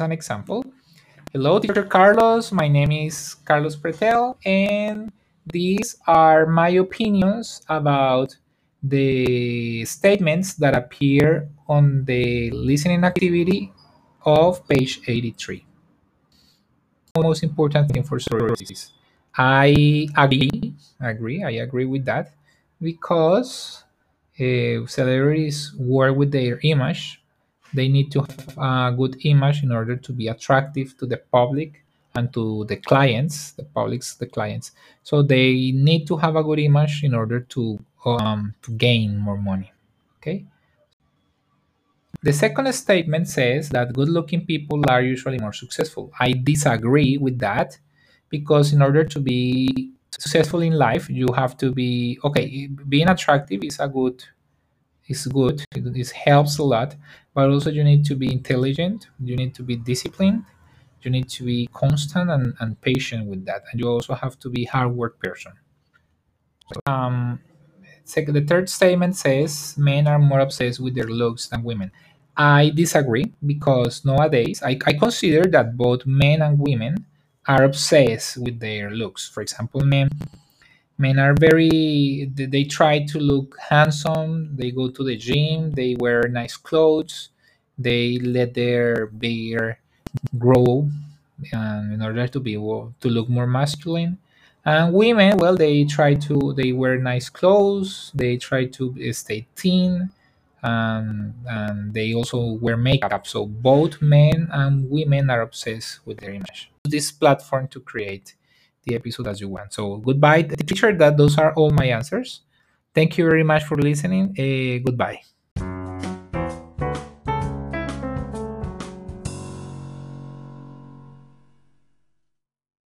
an example. Hello, teacher Carlos. My name is Carlos Pretel, and these are my opinions about the statements that appear on the listening activity of page 83. The most important thing for sororities. I agree, I agree, I agree with that because uh, celebrities work with their image they need to have a good image in order to be attractive to the public and to the clients the publics the clients. So they need to have a good image in order to um, to gain more money okay? The second statement says that good looking people are usually more successful. I disagree with that because in order to be successful in life you have to be okay being attractive is a good is good. It, it helps a lot but also you need to be intelligent you need to be disciplined you need to be constant and, and patient with that and you also have to be hard work person. Um the third statement says men are more obsessed with their looks than women. I disagree because nowadays I, I consider that both men and women are obsessed with their looks. For example men men are very they try to look handsome. They go to the gym. They wear nice clothes. They let their beard grow um, in order to be to look more masculine. And women well they try to they wear nice clothes. They try to stay thin. And, and they also wear makeup. So both men and women are obsessed with their image. This platform to create the episode as you want. So goodbye teacher that those are all my answers. Thank you very much for listening. Uh, goodbye